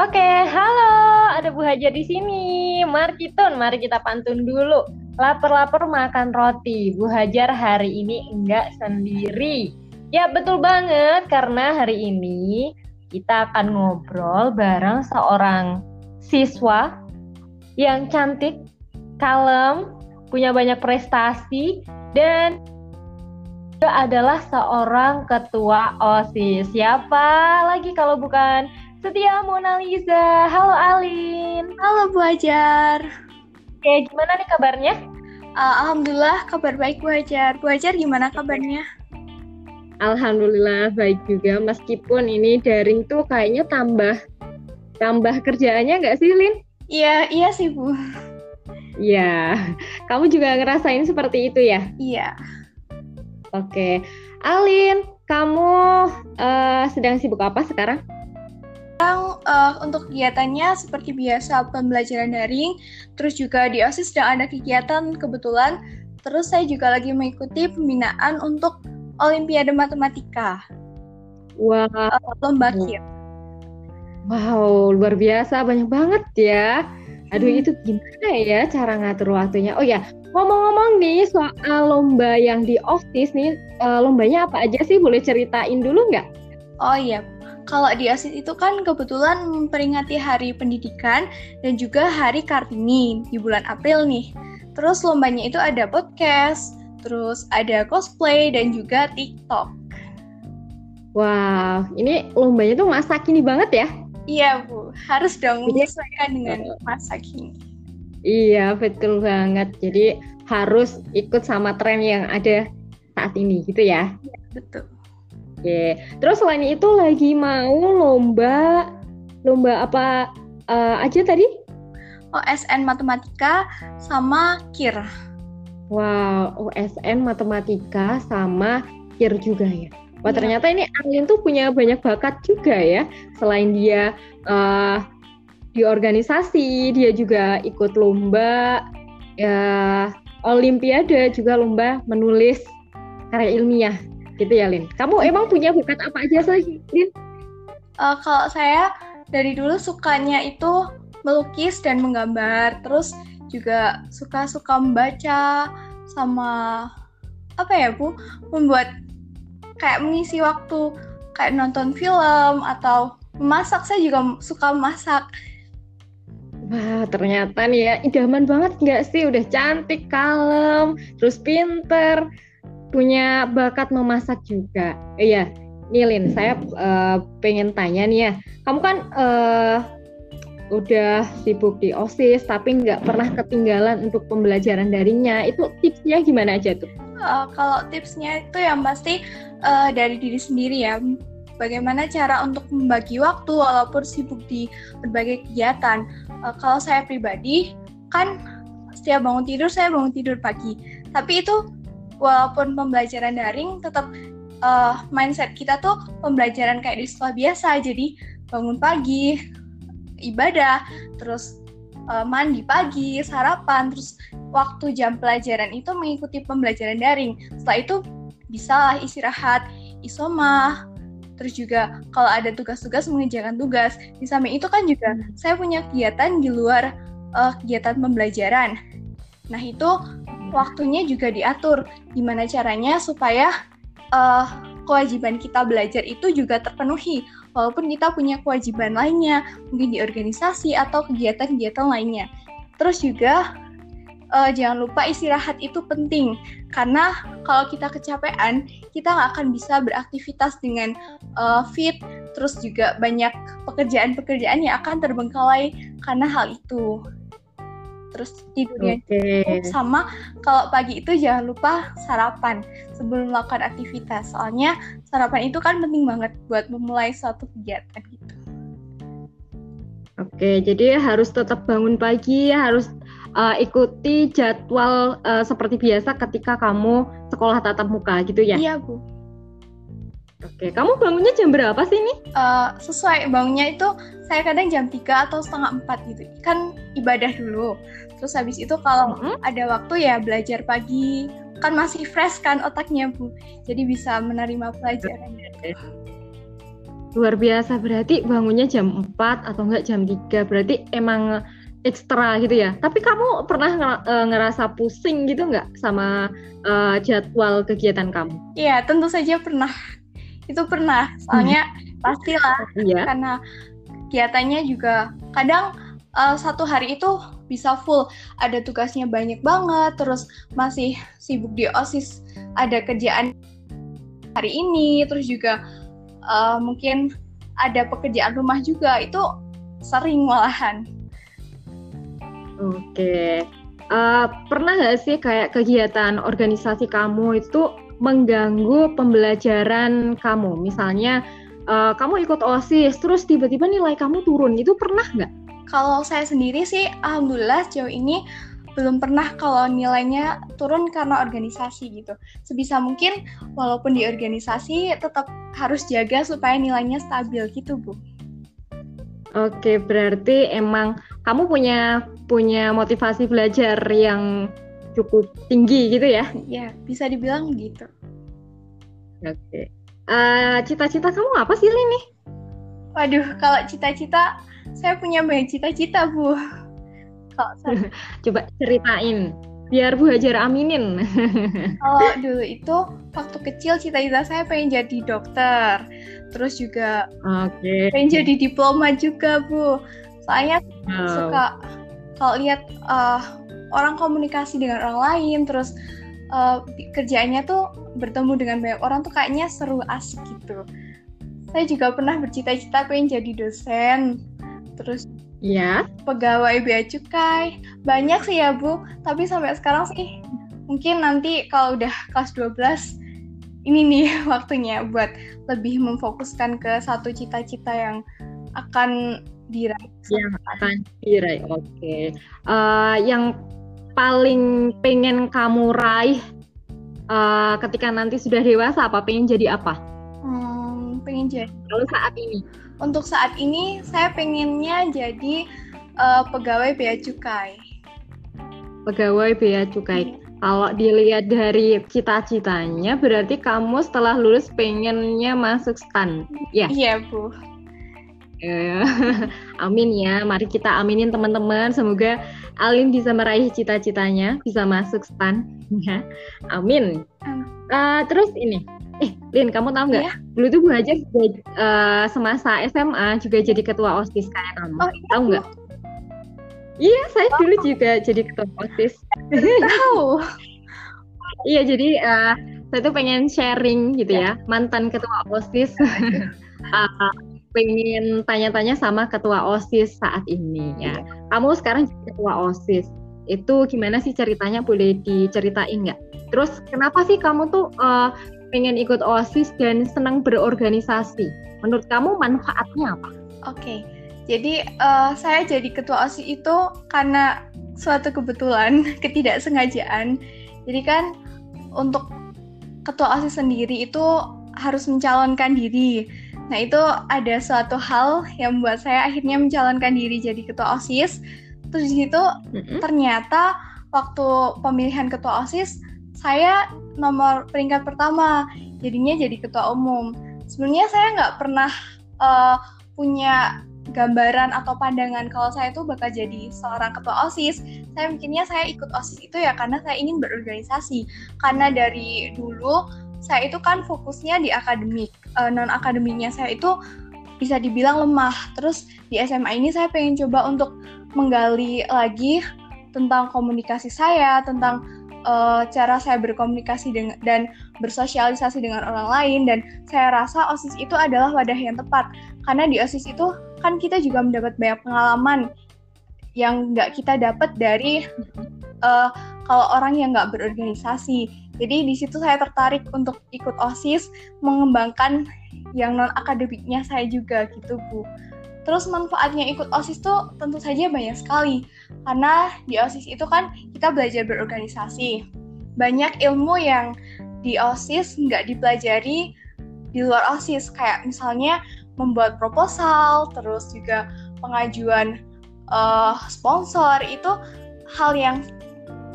Oke, halo, ada Bu Hajar di sini. Mari kita, mari kita pantun dulu. Lapar-lapar makan roti. Bu Hajar hari ini enggak sendiri. Ya betul banget, karena hari ini kita akan ngobrol bareng seorang siswa yang cantik, kalem, punya banyak prestasi, dan adalah seorang ketua OSIS. Siapa lagi kalau bukan Setia Mona Lisa. Halo Alin. Halo Bu Ajar. Oke, gimana nih kabarnya? Uh, Alhamdulillah kabar baik Bu Ajar. Bu Ajar gimana kabarnya? Alhamdulillah baik juga meskipun ini daring tuh kayaknya tambah tambah kerjaannya nggak sih Lin? Iya, iya sih Bu. Iya, kamu juga ngerasain seperti itu ya? Iya. Oke, Alin, kamu uh, sedang sibuk apa sekarang? Sekarang uh, untuk kegiatannya seperti biasa pembelajaran daring, terus juga di OSIS sedang ada kegiatan kebetulan, terus saya juga lagi mengikuti pembinaan untuk Olimpiade Matematika. Wah, wow. uh, lomba KIR. Wow, luar biasa, banyak banget ya. Aduh, hmm. itu gimana ya cara ngatur waktunya? Oh ya, ngomong-ngomong nih soal lomba yang di OSIS nih, uh, lombanya apa aja sih? Boleh ceritain dulu nggak? Oh iya, kalau di OSIS itu kan kebetulan memperingati Hari Pendidikan dan juga Hari Kartini di bulan April nih. Terus lombanya itu ada podcast, terus ada cosplay dan juga TikTok. Wow, ini lombanya tuh masa kini banget ya? Iya Bu, harus dong menyesuaikan dengan masa kini. Iya, betul banget. Jadi harus ikut sama tren yang ada saat ini gitu ya? Iya, betul. Oke, terus selain itu lagi mau lomba lomba apa uh, aja tadi? OSN Matematika sama KIR. Wow, OSN Matematika sama KIR juga ya. Wah, ya. ternyata ini Alin tuh punya banyak bakat juga ya. Selain dia uh, di organisasi, dia juga ikut lomba ya olimpiade juga lomba menulis karya ilmiah gitu ya Lin. Kamu emang punya bakat apa aja sih Lin? Uh, kalau saya dari dulu sukanya itu melukis dan menggambar, terus juga suka-suka membaca sama apa ya Bu, membuat kayak mengisi waktu kayak nonton film atau memasak. Saya juga suka memasak. Wah, ternyata nih ya idaman banget nggak sih? Udah cantik, kalem, terus pinter punya bakat memasak juga. Iya, Nilin, saya uh, pengen tanya nih ya. Kamu kan uh, udah sibuk di OSIS tapi nggak pernah ketinggalan untuk pembelajaran daringnya. Itu tipsnya gimana aja tuh? Uh, kalau tipsnya itu yang pasti uh, dari diri sendiri ya. Bagaimana cara untuk membagi waktu walaupun sibuk di berbagai kegiatan. Uh, kalau saya pribadi kan setiap bangun tidur saya bangun tidur pagi. Tapi itu walaupun pembelajaran daring tetap uh, mindset kita tuh pembelajaran kayak di sekolah biasa. Jadi bangun pagi ibadah terus uh, mandi pagi sarapan terus waktu jam pelajaran itu mengikuti pembelajaran daring. Setelah itu bisa istirahat isoma terus juga kalau ada tugas-tugas mengerjakan tugas. Di samping itu kan juga saya punya kegiatan di luar uh, kegiatan pembelajaran nah itu waktunya juga diatur. Gimana caranya supaya uh, kewajiban kita belajar itu juga terpenuhi, walaupun kita punya kewajiban lainnya, mungkin di organisasi atau kegiatan-kegiatan lainnya. Terus juga uh, jangan lupa istirahat itu penting, karena kalau kita kecapean, kita nggak akan bisa beraktivitas dengan uh, fit, terus juga banyak pekerjaan-pekerjaan yang akan terbengkalai karena hal itu terus tidurnya okay. cukup sama kalau pagi itu jangan lupa sarapan sebelum melakukan aktivitas soalnya sarapan itu kan penting banget buat memulai suatu kegiatan gitu. Oke, jadi harus tetap bangun pagi, harus uh, ikuti jadwal uh, seperti biasa ketika kamu sekolah tatap muka gitu ya? Iya, Bu. Oke, kamu bangunnya jam berapa sih nih? Uh, sesuai bangunnya itu saya kadang jam 3 atau setengah 4 gitu. Kan ibadah dulu. Terus habis itu kalau mm -hmm. ada waktu ya belajar pagi. Kan masih fresh kan otaknya, Bu. Jadi bisa menerima pelajaran. luar biasa berarti bangunnya jam 4 atau enggak jam 3 berarti emang ekstra gitu ya. Tapi kamu pernah e, ngerasa pusing gitu nggak sama uh, jadwal kegiatan kamu? Iya, tentu saja pernah. Itu pernah. Soalnya hmm. pastilah iya. karena kegiatannya juga kadang uh, satu hari itu bisa full ada tugasnya banyak banget terus masih sibuk di osis ada kerjaan hari ini terus juga uh, mungkin ada pekerjaan rumah juga itu sering malahan oke uh, pernah nggak sih kayak kegiatan organisasi kamu itu mengganggu pembelajaran kamu misalnya uh, kamu ikut osis terus tiba-tiba nilai kamu turun itu pernah nggak kalau saya sendiri sih, alhamdulillah sejauh ini belum pernah kalau nilainya turun karena organisasi gitu. Sebisa mungkin walaupun di organisasi tetap harus jaga supaya nilainya stabil gitu, Bu. Oke, berarti emang kamu punya punya motivasi belajar yang cukup tinggi gitu ya? Ya, bisa dibilang gitu. Oke. Uh, cita-cita kamu apa sih, Lini? Waduh, kalau cita-cita saya punya banyak cita-cita bu kalau saya... coba ceritain biar Bu Hajar aminin. Kalau dulu itu waktu kecil cita-cita saya pengen jadi dokter, terus juga okay. pengen jadi diploma juga Bu. Soalnya wow. suka kalau lihat uh, orang komunikasi dengan orang lain, terus uh, kerjaannya tuh bertemu dengan banyak orang tuh kayaknya seru asik gitu. Saya juga pernah bercita-cita pengen jadi dosen, terus ya pegawai bea cukai banyak sih ya bu tapi sampai sekarang sih mungkin nanti kalau udah kelas 12 ini nih waktunya buat lebih memfokuskan ke satu cita-cita yang akan diraih yang akan diraih oke okay. uh, eh, yang paling pengen kamu raih uh, ketika nanti sudah dewasa apa pengen jadi apa hmm, pengen jadi kalau saat ini untuk saat ini saya pengennya jadi uh, pegawai bea cukai. Pegawai bea cukai. Hmm. Kalau dilihat dari cita-citanya, berarti kamu setelah lulus pengennya masuk stan, ya? Iya, Bu. Eh, amin ya, mari kita aminin teman-teman. Semoga Alin bisa meraih cita-citanya, bisa masuk stan. Ya, amin. Uh, terus ini, Eh, Lin, kamu tahu nggak? Yeah. Dulu tuh Bu Hajar juga, uh, semasa SMA juga jadi ketua OSIS kayak kamu. Oh, iya. Tahu nggak? Iya, saya oh. dulu juga jadi ketua OSIS. Tahu. iya, jadi uh, saya tuh pengen sharing gitu ya, mantan ketua OSIS. uh, pengen tanya-tanya sama ketua OSIS saat ini ya. Kamu sekarang jadi ketua OSIS. Itu gimana sih ceritanya? Boleh diceritain nggak? Terus kenapa sih kamu tuh uh, pengen ikut OSIS dan senang berorganisasi. Menurut kamu manfaatnya apa? Oke, okay. jadi uh, saya jadi ketua OSIS itu karena suatu kebetulan, ketidaksengajaan. Jadi kan untuk ketua OSIS sendiri itu harus mencalonkan diri. Nah itu ada suatu hal yang membuat saya akhirnya mencalonkan diri jadi ketua OSIS. Terus di situ mm-hmm. ternyata waktu pemilihan ketua OSIS saya nomor peringkat pertama, jadinya jadi ketua umum. Sebenarnya saya nggak pernah uh, punya gambaran atau pandangan kalau saya tuh bakal jadi seorang ketua OSIS. Saya mikirnya saya ikut OSIS itu ya karena saya ingin berorganisasi. Karena dari dulu saya itu kan fokusnya di akademik. Uh, eh, non akademiknya saya itu bisa dibilang lemah. Terus di SMA ini saya pengen coba untuk menggali lagi tentang komunikasi saya, tentang uh, cara saya berkomunikasi dengan dan bersosialisasi dengan orang lain dan saya rasa OSIS itu adalah wadah yang tepat karena di OSIS itu kan kita juga mendapat banyak pengalaman yang nggak kita dapat dari uh, kalau orang yang nggak berorganisasi. Jadi di situ saya tertarik untuk ikut OSIS, mengembangkan yang non akademiknya saya juga gitu bu. Terus manfaatnya ikut OSIS tuh tentu saja banyak sekali. Karena di OSIS itu kan kita belajar berorganisasi. Banyak ilmu yang di OSIS nggak dipelajari di luar OSIS. Kayak misalnya membuat proposal, terus juga pengajuan uh, sponsor, itu hal yang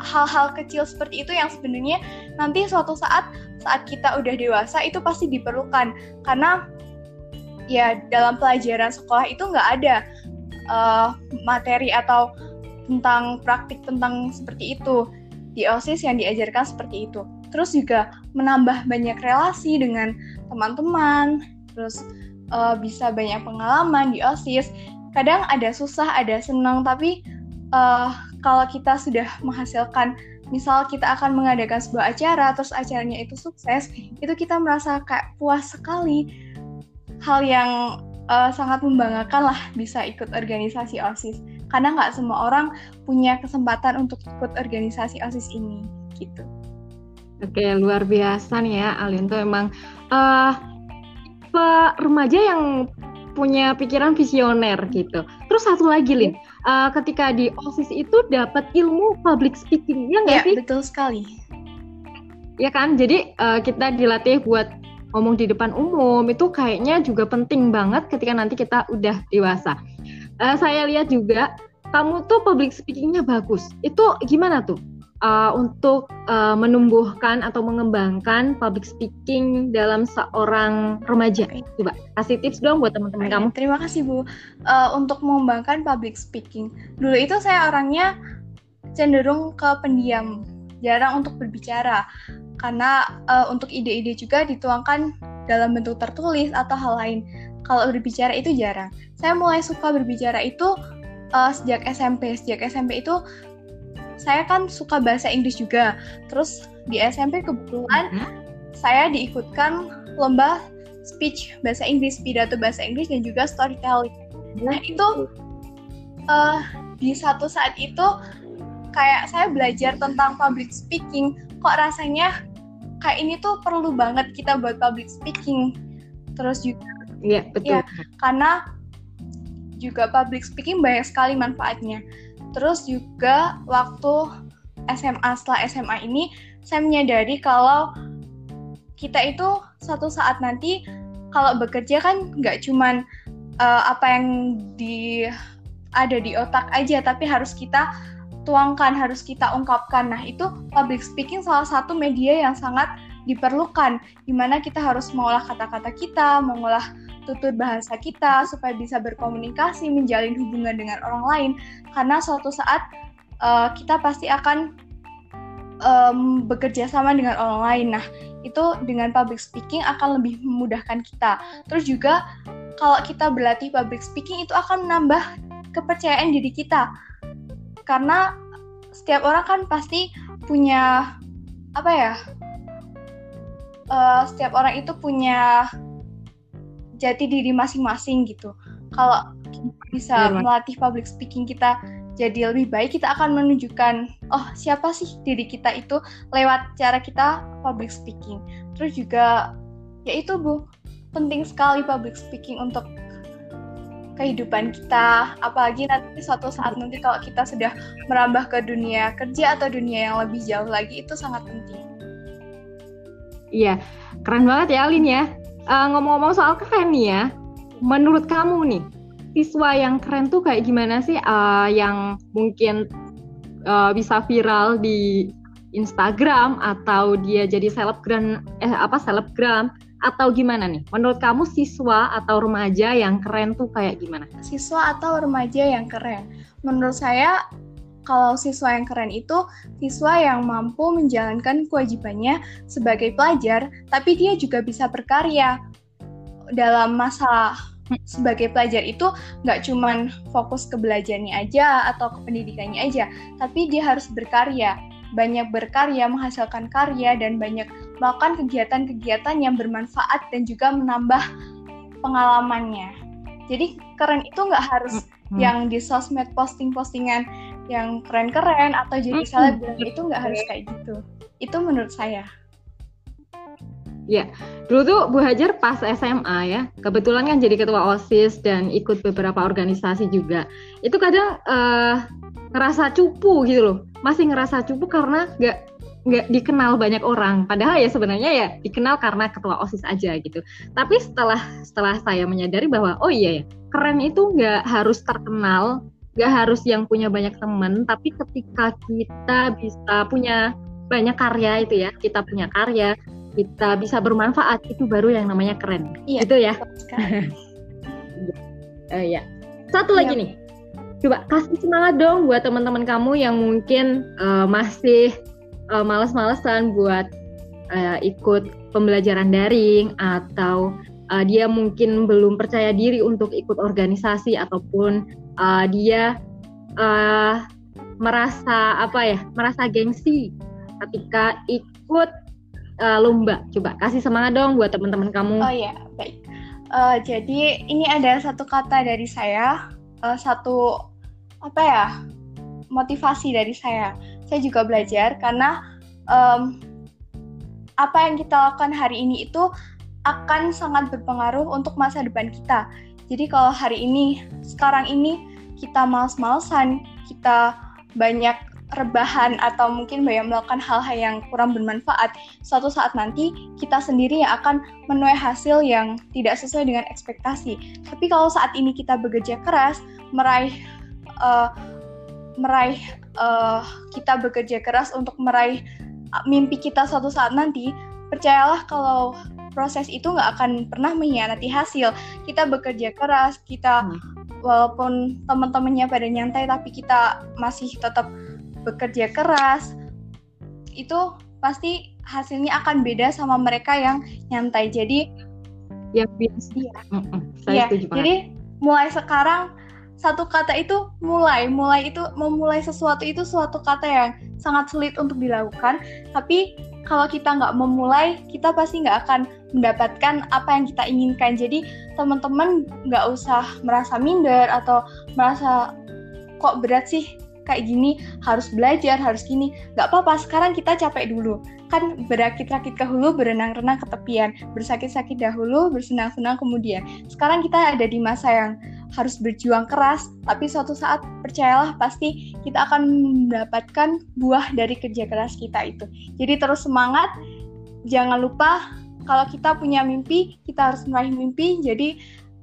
hal-hal kecil seperti itu yang sebenarnya nanti suatu saat saat kita udah dewasa itu pasti diperlukan karena ya dalam pelajaran sekolah itu nggak ada uh, materi atau tentang praktik tentang seperti itu di OSIS yang diajarkan seperti itu. Terus juga menambah banyak relasi dengan teman-teman, terus uh, bisa banyak pengalaman di OSIS. Kadang ada susah, ada senang, tapi uh, kalau kita sudah menghasilkan misal kita akan mengadakan sebuah acara terus acaranya itu sukses itu kita merasa kayak puas sekali hal yang uh, sangat membanggakan lah bisa ikut organisasi OSIS karena nggak semua orang punya kesempatan untuk ikut organisasi OSIS ini gitu. Oke luar biasa nih ya Alin tuh emang uh, remaja yang punya pikiran visioner gitu. Terus satu lagi Lin, uh, ketika di OSIS itu dapat ilmu public speaking ya nggak ya, sih? betul sekali. Ya kan, jadi uh, kita dilatih buat ngomong di depan umum itu kayaknya juga penting banget ketika nanti kita udah dewasa. Uh, saya lihat juga kamu tuh public speakingnya bagus. Itu gimana tuh? Uh, untuk uh, menumbuhkan atau mengembangkan public speaking dalam seorang remaja? Coba kasih tips dong buat teman-teman kamu. Terima kasih Bu. Uh, untuk mengembangkan public speaking, dulu itu saya orangnya cenderung ke pendiam, jarang untuk berbicara karena uh, untuk ide-ide juga dituangkan dalam bentuk tertulis atau hal lain. Kalau berbicara itu jarang. Saya mulai suka berbicara itu uh, sejak SMP. Sejak SMP itu saya kan suka bahasa Inggris juga. Terus di SMP kebetulan hmm? saya diikutkan lomba speech bahasa Inggris, pidato bahasa Inggris dan juga storytelling. Nah itu uh, di satu saat itu kayak saya belajar tentang public speaking. Kok rasanya kayak ini tuh perlu banget kita buat public speaking. Terus juga, iya betul. Ya, karena juga public speaking banyak sekali manfaatnya. Terus juga waktu SMA setelah SMA ini saya menyadari kalau kita itu satu saat nanti kalau bekerja kan nggak cuman uh, apa yang di ada di otak aja tapi harus kita tuangkan harus kita ungkapkan. Nah itu public speaking salah satu media yang sangat diperlukan di mana kita harus mengolah kata-kata kita mengolah tutur bahasa kita supaya bisa berkomunikasi, menjalin hubungan dengan orang lain. Karena suatu saat uh, kita pasti akan um, bekerja sama dengan orang lain. Nah, itu dengan public speaking akan lebih memudahkan kita. Terus juga kalau kita berlatih public speaking itu akan menambah kepercayaan diri kita. Karena setiap orang kan pasti punya apa ya? Uh, setiap orang itu punya jati diri masing-masing gitu. Kalau bisa ya, melatih public speaking kita jadi lebih baik, kita akan menunjukkan oh siapa sih diri kita itu lewat cara kita public speaking. Terus juga ya itu Bu, penting sekali public speaking untuk kehidupan kita, apalagi nanti suatu saat nanti kalau kita sudah merambah ke dunia kerja atau dunia yang lebih jauh lagi itu sangat penting. Iya, keren banget ya Alin ya uh, ngomong-ngomong soal keren nih ya, menurut kamu nih siswa yang keren tuh kayak gimana sih uh, yang mungkin uh, bisa viral di Instagram atau dia jadi selebgram eh apa selebgram atau gimana nih? Menurut kamu siswa atau remaja yang keren tuh kayak gimana? Siswa atau remaja yang keren? Menurut saya kalau siswa yang keren itu siswa yang mampu menjalankan kewajibannya sebagai pelajar, tapi dia juga bisa berkarya dalam masa sebagai pelajar itu nggak cuman fokus ke belajarnya aja atau ke pendidikannya aja, tapi dia harus berkarya, banyak berkarya, menghasilkan karya dan banyak melakukan kegiatan-kegiatan yang bermanfaat dan juga menambah pengalamannya. Jadi keren itu nggak harus hmm. yang di sosmed posting-postingan yang keren-keren atau jadi hmm. selebgram itu nggak harus kayak gitu. Itu menurut saya. Ya, dulu tuh Bu Hajar pas SMA ya, kebetulan kan jadi ketua OSIS dan ikut beberapa organisasi juga. Itu kadang uh, ngerasa cupu gitu loh, masih ngerasa cupu karena nggak nggak dikenal banyak orang. Padahal ya sebenarnya ya dikenal karena ketua OSIS aja gitu. Tapi setelah setelah saya menyadari bahwa oh iya ya, keren itu nggak harus terkenal gak harus yang punya banyak temen tapi ketika kita bisa punya banyak karya itu ya kita punya karya kita bisa bermanfaat itu baru yang namanya keren. Iya, itu ya. Uh, ya. Satu lagi nih. Coba kasih semangat dong buat teman-teman kamu yang mungkin uh, masih uh, males-malesan buat uh, ikut pembelajaran daring atau uh, dia mungkin belum percaya diri untuk ikut organisasi ataupun uh, dia uh, merasa apa ya merasa gengsi ketika ikut uh, lomba. Coba kasih semangat dong buat teman-teman kamu. Oh ya baik. Uh, jadi ini ada satu kata dari saya uh, satu apa ya motivasi dari saya. Saya juga belajar karena um, apa yang kita lakukan hari ini itu akan sangat berpengaruh untuk masa depan kita. Jadi kalau hari ini, sekarang ini kita males-malesan, kita banyak rebahan atau mungkin banyak melakukan hal-hal yang kurang bermanfaat, suatu saat nanti kita sendiri yang akan menuai hasil yang tidak sesuai dengan ekspektasi. Tapi kalau saat ini kita bekerja keras, meraih uh, meraih uh, kita bekerja keras untuk meraih mimpi kita suatu saat nanti, percayalah kalau proses itu nggak akan pernah mengkhianati hasil. Kita bekerja keras, kita walaupun teman-temannya pada nyantai tapi kita masih tetap bekerja keras, itu pasti hasilnya akan beda sama mereka yang nyantai. Jadi yang biasa. Mm -mm, saya ya, jadi mulai sekarang satu kata itu mulai mulai itu memulai sesuatu itu suatu kata yang sangat sulit untuk dilakukan tapi kalau kita nggak memulai kita pasti nggak akan mendapatkan apa yang kita inginkan. Jadi teman-teman nggak usah merasa minder atau merasa kok berat sih? Kayak gini harus belajar harus gini. Nggak apa-apa sekarang kita capek dulu. Kan berakit-rakit ke hulu berenang-renang ke tepian bersakit-sakit dahulu bersenang-senang kemudian. Sekarang kita ada di masa yang harus berjuang keras, tapi suatu saat percayalah pasti kita akan mendapatkan buah dari kerja keras kita itu. Jadi terus semangat, jangan lupa kalau kita punya mimpi, kita harus meraih mimpi, jadi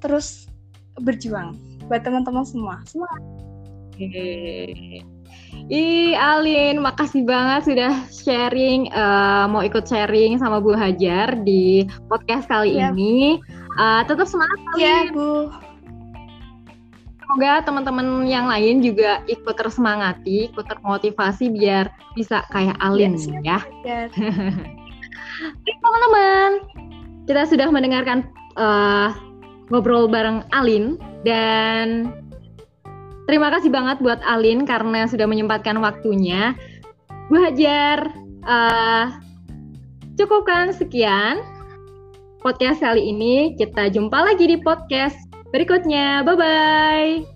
terus berjuang buat teman-teman semua. Semangat. Ih, Alin, makasih banget sudah sharing, uh, mau ikut sharing sama Bu Hajar di podcast kali ya. ini. Uh, tetap semangat, Alin. Ya, Bu semoga teman-teman yang lain juga ikut tersemangati, ikut termotivasi biar bisa kayak Alin yes, ya. Yes. teman-teman, kita sudah mendengarkan uh, ngobrol bareng Alin dan terima kasih banget buat Alin karena sudah menyempatkan waktunya. Bu Hajar, uh, cukupkan sekian podcast kali ini. Kita jumpa lagi di podcast berikutnya. Bye bye.